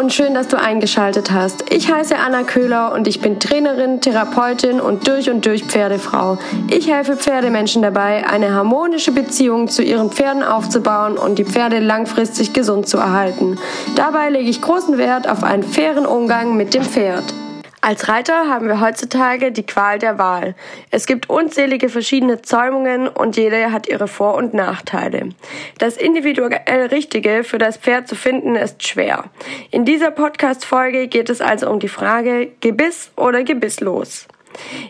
und schön, dass du eingeschaltet hast. Ich heiße Anna Köhler und ich bin Trainerin, Therapeutin und durch und durch Pferdefrau. Ich helfe Pferdemenschen dabei, eine harmonische Beziehung zu ihren Pferden aufzubauen und die Pferde langfristig gesund zu erhalten. Dabei lege ich großen Wert auf einen fairen Umgang mit dem Pferd. Als Reiter haben wir heutzutage die Qual der Wahl. Es gibt unzählige verschiedene Zäumungen und jede hat ihre Vor- und Nachteile. Das individuell Richtige für das Pferd zu finden ist schwer. In dieser Podcast-Folge geht es also um die Frage Gebiss oder gebisslos.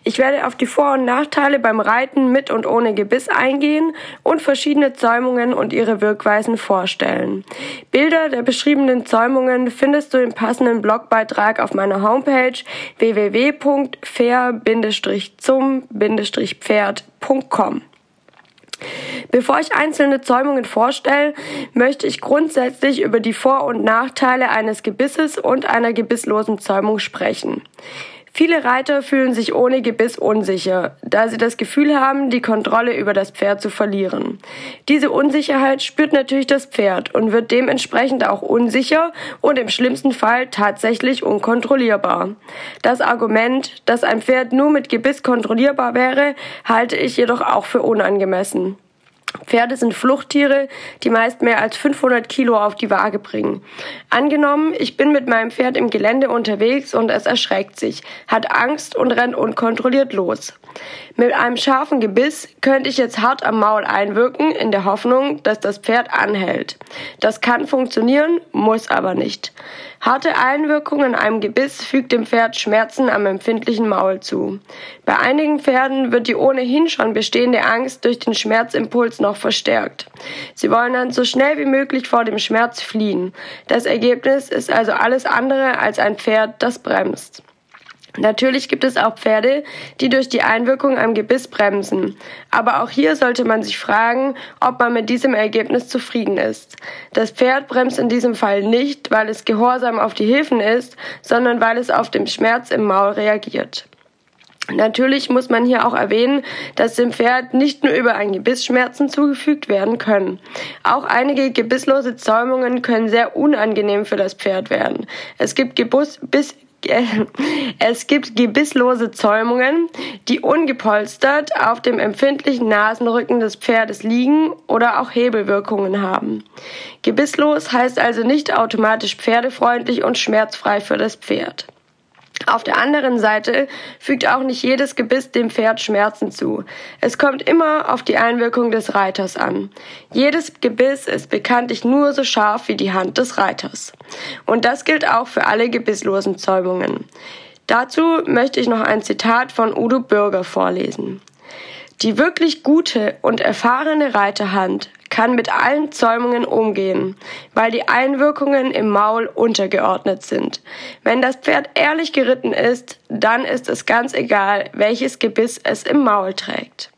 Ich werde auf die Vor- und Nachteile beim Reiten mit und ohne Gebiss eingehen und verschiedene Zäumungen und ihre Wirkweisen vorstellen. Bilder der beschriebenen Zäumungen findest du im passenden Blogbeitrag auf meiner Homepage www.fair-zum-pferd.com. Bevor ich einzelne Zäumungen vorstelle, möchte ich grundsätzlich über die Vor- und Nachteile eines Gebisses und einer gebisslosen Zäumung sprechen. Viele Reiter fühlen sich ohne Gebiss unsicher, da sie das Gefühl haben, die Kontrolle über das Pferd zu verlieren. Diese Unsicherheit spürt natürlich das Pferd und wird dementsprechend auch unsicher und im schlimmsten Fall tatsächlich unkontrollierbar. Das Argument, dass ein Pferd nur mit Gebiss kontrollierbar wäre, halte ich jedoch auch für unangemessen. Pferde sind Fluchttiere, die meist mehr als 500 Kilo auf die Waage bringen. Angenommen, ich bin mit meinem Pferd im Gelände unterwegs und es erschreckt sich, hat Angst und rennt unkontrolliert los. Mit einem scharfen Gebiss könnte ich jetzt hart am Maul einwirken, in der Hoffnung, dass das Pferd anhält. Das kann funktionieren, muss aber nicht. Harte Einwirkung in einem Gebiss fügt dem Pferd Schmerzen am empfindlichen Maul zu. Bei einigen Pferden wird die ohnehin schon bestehende Angst durch den Schmerzimpuls noch verstärkt. Sie wollen dann so schnell wie möglich vor dem Schmerz fliehen. Das Ergebnis ist also alles andere als ein Pferd, das bremst. Natürlich gibt es auch Pferde, die durch die Einwirkung am Gebiss bremsen. Aber auch hier sollte man sich fragen, ob man mit diesem Ergebnis zufrieden ist. Das Pferd bremst in diesem Fall nicht, weil es gehorsam auf die Hilfen ist, sondern weil es auf den Schmerz im Maul reagiert. Natürlich muss man hier auch erwähnen, dass dem Pferd nicht nur über ein Gebiss Schmerzen zugefügt werden können. Auch einige gebisslose Zäumungen können sehr unangenehm für das Pferd werden. Es gibt Gebiss, bis, es gibt gebisslose Zäumungen, die ungepolstert auf dem empfindlichen Nasenrücken des Pferdes liegen oder auch Hebelwirkungen haben. Gebisslos heißt also nicht automatisch pferdefreundlich und schmerzfrei für das Pferd. Auf der anderen Seite fügt auch nicht jedes Gebiss dem Pferd Schmerzen zu. Es kommt immer auf die Einwirkung des Reiters an. Jedes Gebiss ist bekanntlich nur so scharf wie die Hand des Reiters. Und das gilt auch für alle gebisslosen Zäumungen. Dazu möchte ich noch ein Zitat von Udo Bürger vorlesen. Die wirklich gute und erfahrene Reiterhand kann mit allen Zäumungen umgehen, weil die Einwirkungen im Maul untergeordnet sind. Wenn das Pferd ehrlich geritten ist, dann ist es ganz egal, welches Gebiss es im Maul trägt.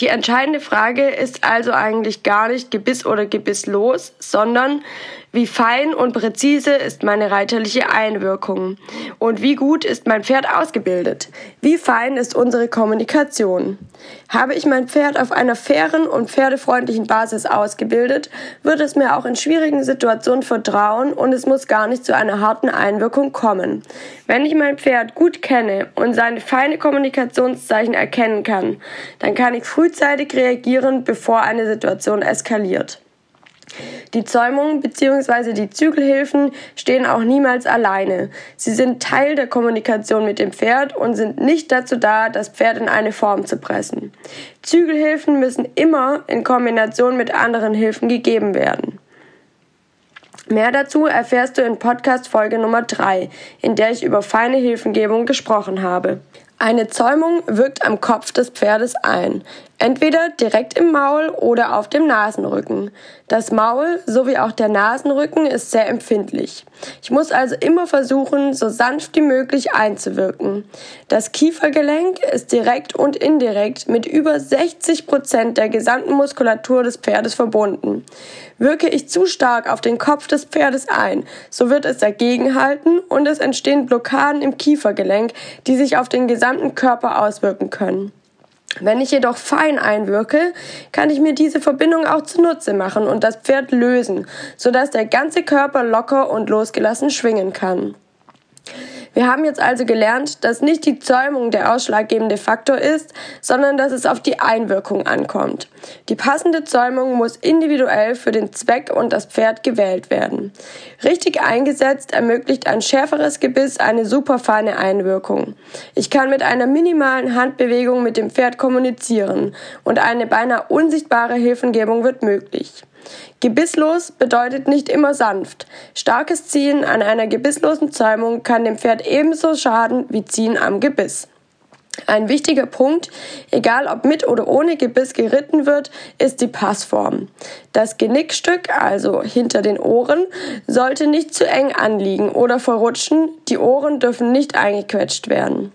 Die entscheidende Frage ist also eigentlich gar nicht Gebiss oder Gebisslos, sondern wie fein und präzise ist meine reiterliche Einwirkung und wie gut ist mein Pferd ausgebildet? Wie fein ist unsere Kommunikation? Habe ich mein Pferd auf einer fairen und pferdefreundlichen Basis ausgebildet, wird es mir auch in schwierigen Situationen vertrauen und es muss gar nicht zu einer harten Einwirkung kommen. Wenn ich mein Pferd gut kenne und seine feine Kommunikationszeichen erkennen kann, dann kann ich frühzeitig reagieren, bevor eine Situation eskaliert. Die Zäumung bzw. die Zügelhilfen stehen auch niemals alleine. Sie sind Teil der Kommunikation mit dem Pferd und sind nicht dazu da, das Pferd in eine Form zu pressen. Zügelhilfen müssen immer in Kombination mit anderen Hilfen gegeben werden. Mehr dazu erfährst du in Podcast Folge Nummer 3, in der ich über feine Hilfengebung gesprochen habe. Eine Zäumung wirkt am Kopf des Pferdes ein, entweder direkt im Maul oder auf dem Nasenrücken. Das Maul sowie auch der Nasenrücken ist sehr empfindlich. Ich muss also immer versuchen, so sanft wie möglich einzuwirken. Das Kiefergelenk ist direkt und indirekt mit über 60 Prozent der gesamten Muskulatur des Pferdes verbunden. Wirke ich zu stark auf den Kopf des Pferdes ein, so wird es dagegenhalten und es entstehen Blockaden im Kiefergelenk, die sich auf den gesamten Körper auswirken können. Wenn ich jedoch fein einwirke, kann ich mir diese Verbindung auch zunutze machen und das Pferd lösen, sodass der ganze Körper locker und losgelassen schwingen kann. Wir haben jetzt also gelernt, dass nicht die Zäumung der ausschlaggebende Faktor ist, sondern dass es auf die Einwirkung ankommt. Die passende Zäumung muss individuell für den Zweck und das Pferd gewählt werden. Richtig eingesetzt ermöglicht ein schärferes Gebiss eine superfeine Einwirkung. Ich kann mit einer minimalen Handbewegung mit dem Pferd kommunizieren und eine beinahe unsichtbare Hilfengebung wird möglich. Gebisslos bedeutet nicht immer sanft. Starkes Ziehen an einer gebisslosen Zäumung kann dem Pferd ebenso schaden wie Ziehen am Gebiss. Ein wichtiger Punkt, egal ob mit oder ohne Gebiss geritten wird, ist die Passform. Das Genickstück, also hinter den Ohren, sollte nicht zu eng anliegen oder verrutschen, die Ohren dürfen nicht eingequetscht werden.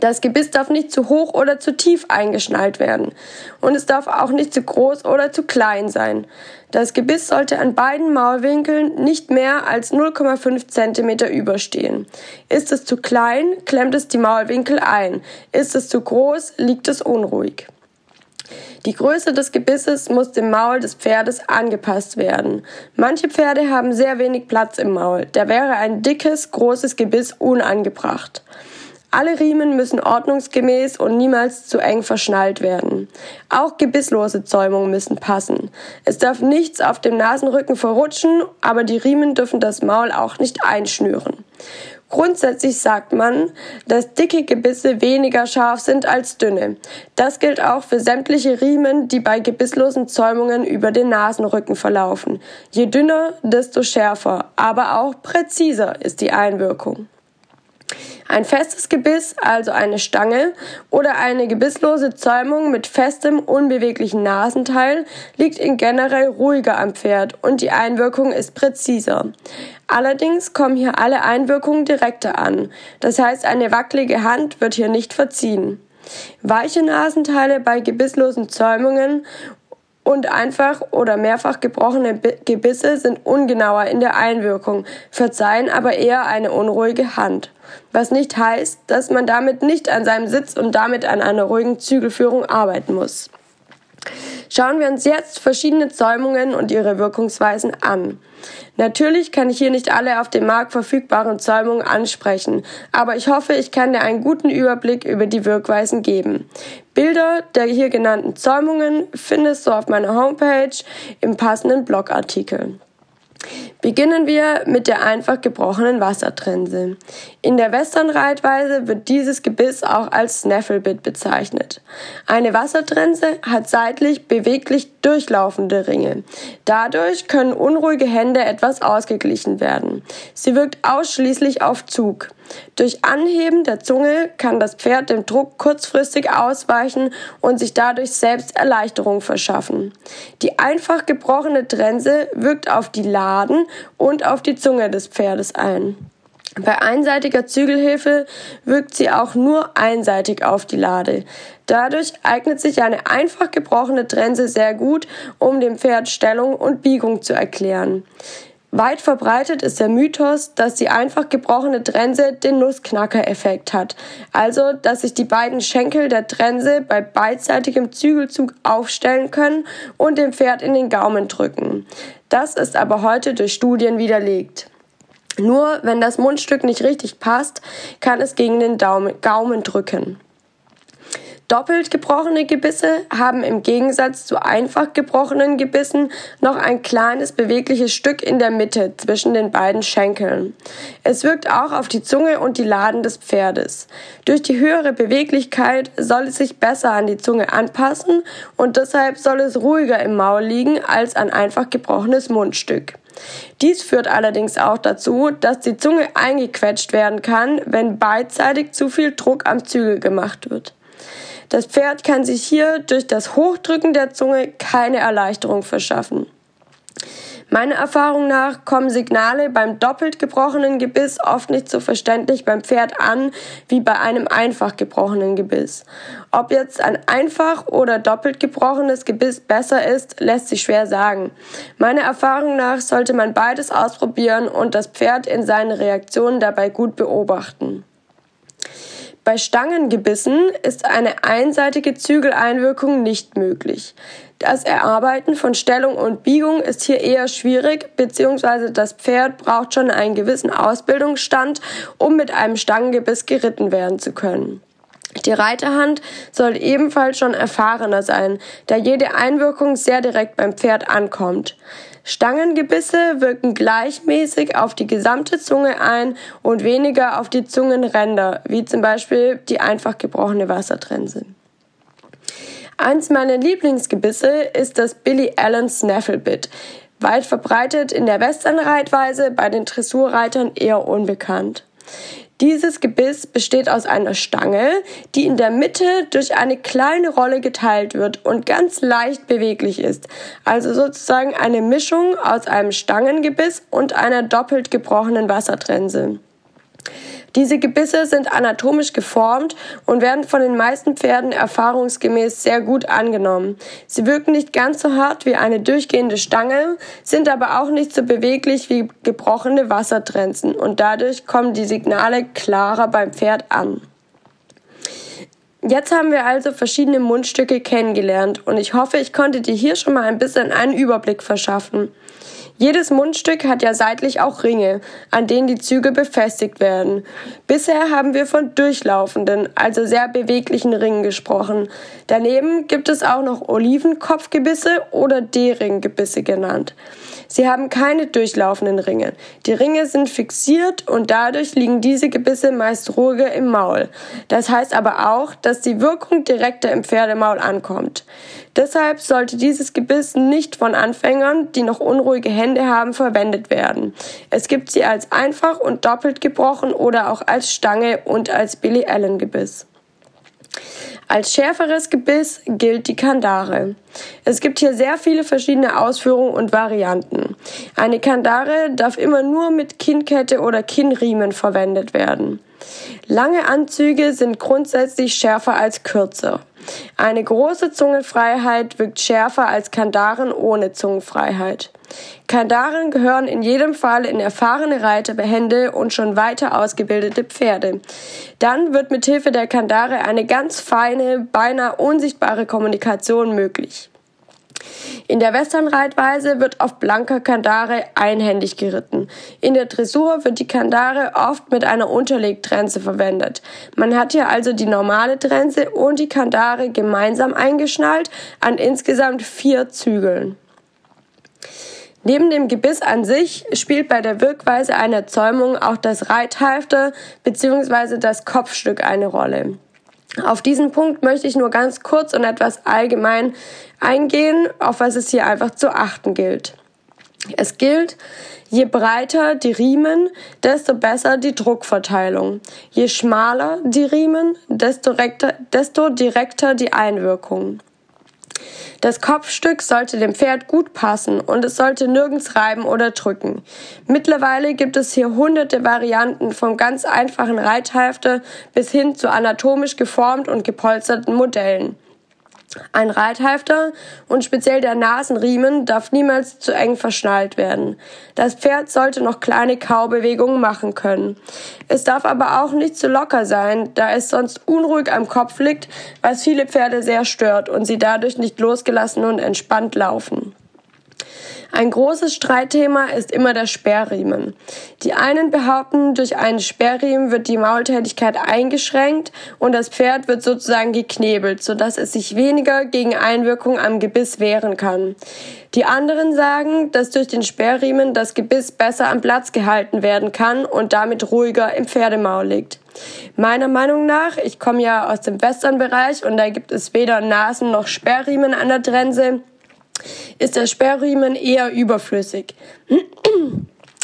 Das Gebiss darf nicht zu hoch oder zu tief eingeschnallt werden. Und es darf auch nicht zu groß oder zu klein sein. Das Gebiss sollte an beiden Maulwinkeln nicht mehr als 0,5 cm überstehen. Ist es zu klein, klemmt es die Maulwinkel ein. Ist es zu groß, liegt es unruhig. Die Größe des Gebisses muss dem Maul des Pferdes angepasst werden. Manche Pferde haben sehr wenig Platz im Maul. Da wäre ein dickes, großes Gebiss unangebracht. Alle Riemen müssen ordnungsgemäß und niemals zu eng verschnallt werden. Auch gebisslose Zäumungen müssen passen. Es darf nichts auf dem Nasenrücken verrutschen, aber die Riemen dürfen das Maul auch nicht einschnüren. Grundsätzlich sagt man, dass dicke Gebisse weniger scharf sind als dünne. Das gilt auch für sämtliche Riemen, die bei gebisslosen Zäumungen über den Nasenrücken verlaufen. Je dünner, desto schärfer, aber auch präziser ist die Einwirkung. Ein festes Gebiss, also eine Stange, oder eine gebisslose Zäumung mit festem, unbeweglichen Nasenteil liegt in generell ruhiger am Pferd und die Einwirkung ist präziser. Allerdings kommen hier alle Einwirkungen direkter an. Das heißt, eine wackelige Hand wird hier nicht verziehen. Weiche Nasenteile bei gebisslosen Zäumungen und einfach oder mehrfach gebrochene Gebisse sind ungenauer in der Einwirkung, verzeihen aber eher eine unruhige Hand. Was nicht heißt, dass man damit nicht an seinem Sitz und damit an einer ruhigen Zügelführung arbeiten muss. Schauen wir uns jetzt verschiedene Zäumungen und ihre Wirkungsweisen an. Natürlich kann ich hier nicht alle auf dem Markt verfügbaren Zäumungen ansprechen, aber ich hoffe, ich kann dir einen guten Überblick über die Wirkweisen geben. Bilder der hier genannten Zäumungen findest du auf meiner Homepage im passenden Blogartikel. Beginnen wir mit der einfach gebrochenen Wassertrense. In der Westernreitweise wird dieses Gebiss auch als Snafflebit bezeichnet. Eine Wassertrense hat seitlich beweglich durchlaufende Ringe. Dadurch können unruhige Hände etwas ausgeglichen werden. Sie wirkt ausschließlich auf Zug. Durch Anheben der Zunge kann das Pferd dem Druck kurzfristig ausweichen und sich dadurch selbst Erleichterung verschaffen. Die einfach gebrochene Trense wirkt auf die Laden und auf die Zunge des Pferdes ein. Bei einseitiger Zügelhilfe wirkt sie auch nur einseitig auf die Lade. Dadurch eignet sich eine einfach gebrochene Trense sehr gut, um dem Pferd Stellung und Biegung zu erklären. Weit verbreitet ist der Mythos, dass die einfach gebrochene Trense den Nussknacker-Effekt hat. Also, dass sich die beiden Schenkel der Trense bei beidseitigem Zügelzug aufstellen können und dem Pferd in den Gaumen drücken. Das ist aber heute durch Studien widerlegt. Nur wenn das Mundstück nicht richtig passt, kann es gegen den Gaumen drücken. Doppelt gebrochene Gebisse haben im Gegensatz zu einfach gebrochenen Gebissen noch ein kleines bewegliches Stück in der Mitte zwischen den beiden Schenkeln. Es wirkt auch auf die Zunge und die Laden des Pferdes. Durch die höhere Beweglichkeit soll es sich besser an die Zunge anpassen und deshalb soll es ruhiger im Maul liegen als ein einfach gebrochenes Mundstück. Dies führt allerdings auch dazu, dass die Zunge eingequetscht werden kann, wenn beidseitig zu viel Druck am Zügel gemacht wird. Das Pferd kann sich hier durch das Hochdrücken der Zunge keine Erleichterung verschaffen. Meiner Erfahrung nach kommen Signale beim doppelt gebrochenen Gebiss oft nicht so verständlich beim Pferd an wie bei einem einfach gebrochenen Gebiss. Ob jetzt ein einfach oder doppelt gebrochenes Gebiss besser ist, lässt sich schwer sagen. Meiner Erfahrung nach sollte man beides ausprobieren und das Pferd in seinen Reaktionen dabei gut beobachten. Bei Stangengebissen ist eine einseitige Zügeleinwirkung nicht möglich. Das Erarbeiten von Stellung und Biegung ist hier eher schwierig, beziehungsweise das Pferd braucht schon einen gewissen Ausbildungsstand, um mit einem Stangengebiss geritten werden zu können. Die Reiterhand soll ebenfalls schon erfahrener sein, da jede Einwirkung sehr direkt beim Pferd ankommt. Stangengebisse wirken gleichmäßig auf die gesamte Zunge ein und weniger auf die Zungenränder, wie zum Beispiel die einfach gebrochene Wassertrense. Eins meiner Lieblingsgebisse ist das Billy Allen Snafflebit. Weit verbreitet in der Westernreitweise, bei den Dressurreitern eher unbekannt. Dieses Gebiss besteht aus einer Stange, die in der Mitte durch eine kleine Rolle geteilt wird und ganz leicht beweglich ist. Also sozusagen eine Mischung aus einem Stangengebiss und einer doppelt gebrochenen Wassertrense. Diese Gebisse sind anatomisch geformt und werden von den meisten Pferden erfahrungsgemäß sehr gut angenommen. Sie wirken nicht ganz so hart wie eine durchgehende Stange, sind aber auch nicht so beweglich wie gebrochene Wassertrenzen und dadurch kommen die Signale klarer beim Pferd an. Jetzt haben wir also verschiedene Mundstücke kennengelernt und ich hoffe, ich konnte dir hier schon mal ein bisschen einen Überblick verschaffen. Jedes Mundstück hat ja seitlich auch Ringe, an denen die Züge befestigt werden. Bisher haben wir von durchlaufenden, also sehr beweglichen Ringen gesprochen. Daneben gibt es auch noch Olivenkopfgebisse oder D-Ringgebisse genannt. Sie haben keine durchlaufenden Ringe. Die Ringe sind fixiert und dadurch liegen diese Gebisse meist ruhiger im Maul. Das heißt aber auch, dass die Wirkung direkter im Pferdemaul ankommt. Deshalb sollte dieses Gebiss nicht von Anfängern, die noch unruhige Hände haben, verwendet werden. Es gibt sie als einfach und doppelt gebrochen oder auch als Stange und als Billy Allen Gebiss. Als schärferes Gebiss gilt die Kandare. Es gibt hier sehr viele verschiedene Ausführungen und Varianten. Eine Kandare darf immer nur mit Kinnkette oder Kinnriemen verwendet werden. Lange Anzüge sind grundsätzlich schärfer als kürzer. Eine große Zungenfreiheit wirkt schärfer als Kandaren ohne Zungenfreiheit. Kandaren gehören in jedem Fall in erfahrene Reiterbehände und schon weiter ausgebildete Pferde. Dann wird mit Hilfe der Kandare eine ganz feine, beinahe unsichtbare Kommunikation möglich. In der Westernreitweise wird auf blanker Kandare einhändig geritten. In der Dressur wird die Kandare oft mit einer Unterlegtrense verwendet. Man hat hier also die normale Trense und die Kandare gemeinsam eingeschnallt an insgesamt vier Zügeln. Neben dem Gebiss an sich spielt bei der Wirkweise einer Zäumung auch das Reithalfter bzw. das Kopfstück eine Rolle. Auf diesen Punkt möchte ich nur ganz kurz und etwas allgemein eingehen, auf was es hier einfach zu achten gilt. Es gilt, je breiter die Riemen, desto besser die Druckverteilung. Je schmaler die Riemen, desto direkter, desto direkter die Einwirkung. Das Kopfstück sollte dem Pferd gut passen und es sollte nirgends reiben oder drücken. Mittlerweile gibt es hier hunderte Varianten vom ganz einfachen Reithalfter bis hin zu anatomisch geformt und gepolsterten Modellen. Ein Reithalfter und speziell der Nasenriemen darf niemals zu eng verschnallt werden. Das Pferd sollte noch kleine Kaubewegungen machen können. Es darf aber auch nicht zu locker sein, da es sonst unruhig am Kopf liegt, was viele Pferde sehr stört und sie dadurch nicht losgelassen und entspannt laufen. Ein großes Streitthema ist immer der Sperrriemen. Die einen behaupten, durch einen Sperrriemen wird die Maultätigkeit eingeschränkt und das Pferd wird sozusagen geknebelt, sodass es sich weniger gegen Einwirkung am Gebiss wehren kann. Die anderen sagen, dass durch den Sperrriemen das Gebiss besser am Platz gehalten werden kann und damit ruhiger im Pferdemaul liegt. Meiner Meinung nach, ich komme ja aus dem Westernbereich und da gibt es weder Nasen noch Sperrriemen an der Trense, ist der Sperrriemen eher überflüssig.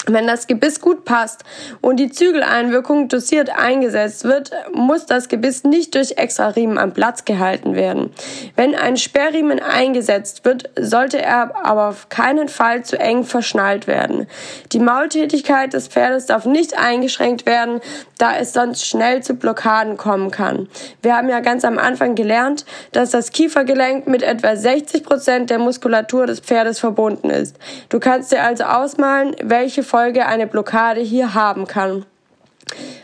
Wenn das Gebiss gut passt und die Zügeleinwirkung dosiert eingesetzt wird, muss das Gebiss nicht durch extra Riemen am Platz gehalten werden. Wenn ein Sperrriemen eingesetzt wird, sollte er aber auf keinen Fall zu eng verschnallt werden. Die Maultätigkeit des Pferdes darf nicht eingeschränkt werden, da es sonst schnell zu Blockaden kommen kann. Wir haben ja ganz am Anfang gelernt, dass das Kiefergelenk mit etwa 60 Prozent der Muskulatur des Pferdes verbunden ist. Du kannst dir also ausmalen, welche Folge eine Blockade hier haben kann.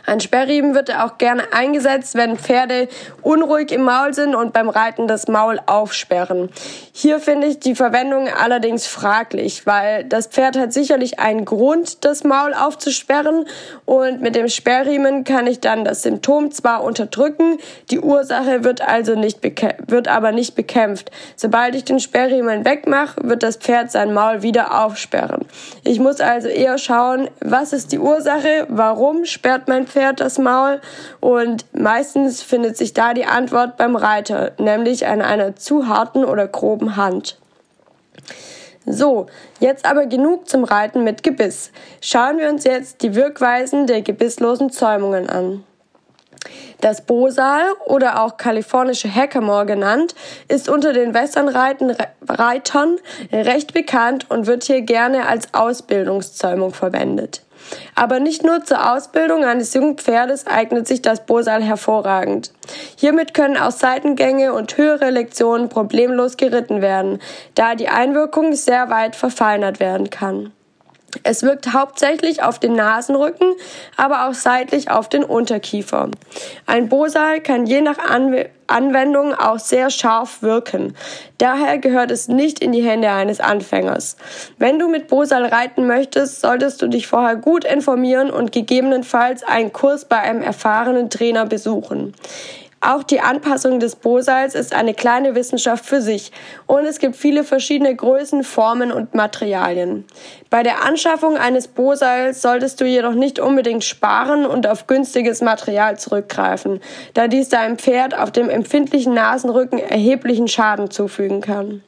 Ein Sperrriemen wird auch gerne eingesetzt, wenn Pferde unruhig im Maul sind und beim Reiten das Maul aufsperren. Hier finde ich die Verwendung allerdings fraglich, weil das Pferd hat sicherlich einen Grund, das Maul aufzusperren und mit dem Sperrriemen kann ich dann das Symptom zwar unterdrücken, die Ursache wird also nicht wird aber nicht bekämpft. Sobald ich den Sperrriemen wegmache, wird das Pferd sein Maul wieder aufsperren. Ich muss also eher schauen, was ist die Ursache, warum sperrt mein Pferd das Maul und meistens findet sich da die Antwort beim Reiter, nämlich an einer zu harten oder groben Hand. So, jetzt aber genug zum Reiten mit Gebiss. Schauen wir uns jetzt die Wirkweisen der gebisslosen Zäumungen an. Das Bosal oder auch kalifornische Hackamore genannt, ist unter den Westernreitern recht bekannt und wird hier gerne als Ausbildungszäumung verwendet. Aber nicht nur zur Ausbildung eines jungen Pferdes eignet sich das Bosal hervorragend. Hiermit können auch Seitengänge und höhere Lektionen problemlos geritten werden, da die Einwirkung sehr weit verfeinert werden kann. Es wirkt hauptsächlich auf den Nasenrücken, aber auch seitlich auf den Unterkiefer. Ein Bosal kann je nach Anw Anwendung auch sehr scharf wirken. Daher gehört es nicht in die Hände eines Anfängers. Wenn du mit Bosal reiten möchtest, solltest du dich vorher gut informieren und gegebenenfalls einen Kurs bei einem erfahrenen Trainer besuchen. Auch die Anpassung des Bosals ist eine kleine Wissenschaft für sich und es gibt viele verschiedene Größen, Formen und Materialien. Bei der Anschaffung eines Bosals solltest du jedoch nicht unbedingt sparen und auf günstiges Material zurückgreifen, da dies deinem Pferd auf dem empfindlichen Nasenrücken erheblichen Schaden zufügen kann.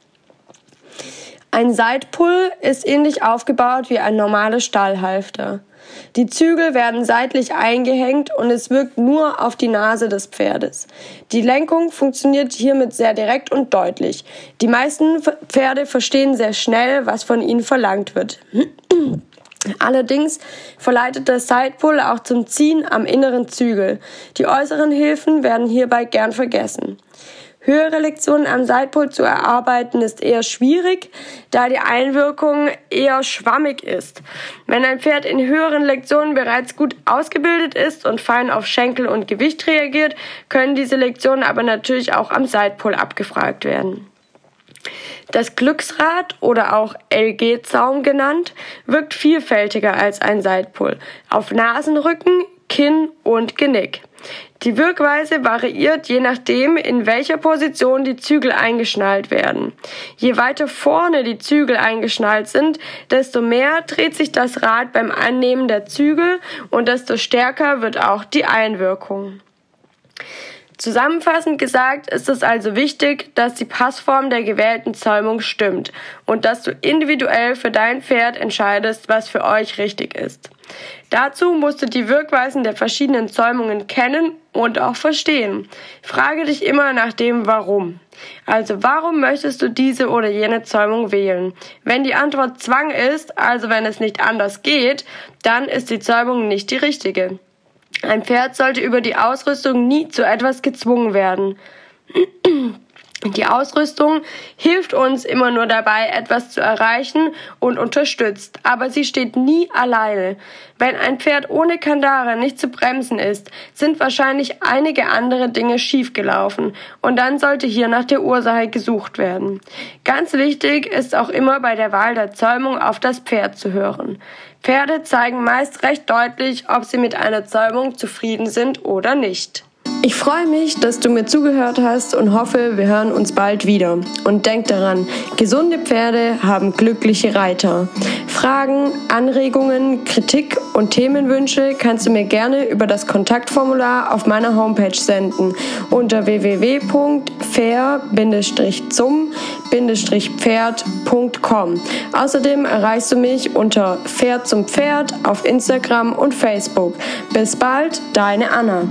Ein Seitpull ist ähnlich aufgebaut wie ein normales Stallhalfter. Die Zügel werden seitlich eingehängt und es wirkt nur auf die Nase des Pferdes. Die Lenkung funktioniert hiermit sehr direkt und deutlich. Die meisten Pferde verstehen sehr schnell, was von ihnen verlangt wird. Allerdings verleitet der Sidepull auch zum Ziehen am inneren Zügel. Die äußeren Hilfen werden hierbei gern vergessen. Höhere Lektionen am Seitpol zu erarbeiten ist eher schwierig, da die Einwirkung eher schwammig ist. Wenn ein Pferd in höheren Lektionen bereits gut ausgebildet ist und fein auf Schenkel und Gewicht reagiert, können diese Lektionen aber natürlich auch am Seitpol abgefragt werden. Das Glücksrad oder auch LG-Zaum genannt wirkt vielfältiger als ein Seitpol auf Nasenrücken, Kinn und Genick. Die Wirkweise variiert je nachdem, in welcher Position die Zügel eingeschnallt werden. Je weiter vorne die Zügel eingeschnallt sind, desto mehr dreht sich das Rad beim Annehmen der Zügel und desto stärker wird auch die Einwirkung. Zusammenfassend gesagt ist es also wichtig, dass die Passform der gewählten Zäumung stimmt und dass du individuell für dein Pferd entscheidest, was für euch richtig ist. Dazu musst du die Wirkweisen der verschiedenen Zäumungen kennen und auch verstehen. Frage dich immer nach dem Warum. Also warum möchtest du diese oder jene Zäumung wählen? Wenn die Antwort Zwang ist, also wenn es nicht anders geht, dann ist die Zäumung nicht die richtige. Ein Pferd sollte über die Ausrüstung nie zu etwas gezwungen werden. Die Ausrüstung hilft uns immer nur dabei, etwas zu erreichen und unterstützt, aber sie steht nie alleine. Wenn ein Pferd ohne Kandare nicht zu bremsen ist, sind wahrscheinlich einige andere Dinge schiefgelaufen und dann sollte hier nach der Ursache gesucht werden. Ganz wichtig ist auch immer bei der Wahl der Zäumung auf das Pferd zu hören. Pferde zeigen meist recht deutlich, ob sie mit einer Zäumung zufrieden sind oder nicht. Ich freue mich, dass du mir zugehört hast und hoffe, wir hören uns bald wieder. Und denk daran, gesunde Pferde haben glückliche Reiter. Fragen, Anregungen, Kritik und Themenwünsche kannst du mir gerne über das Kontaktformular auf meiner Homepage senden unter www.fair-zum-pferd.com. Außerdem erreichst du mich unter Fair zum Pferd auf Instagram und Facebook. Bis bald, deine Anna.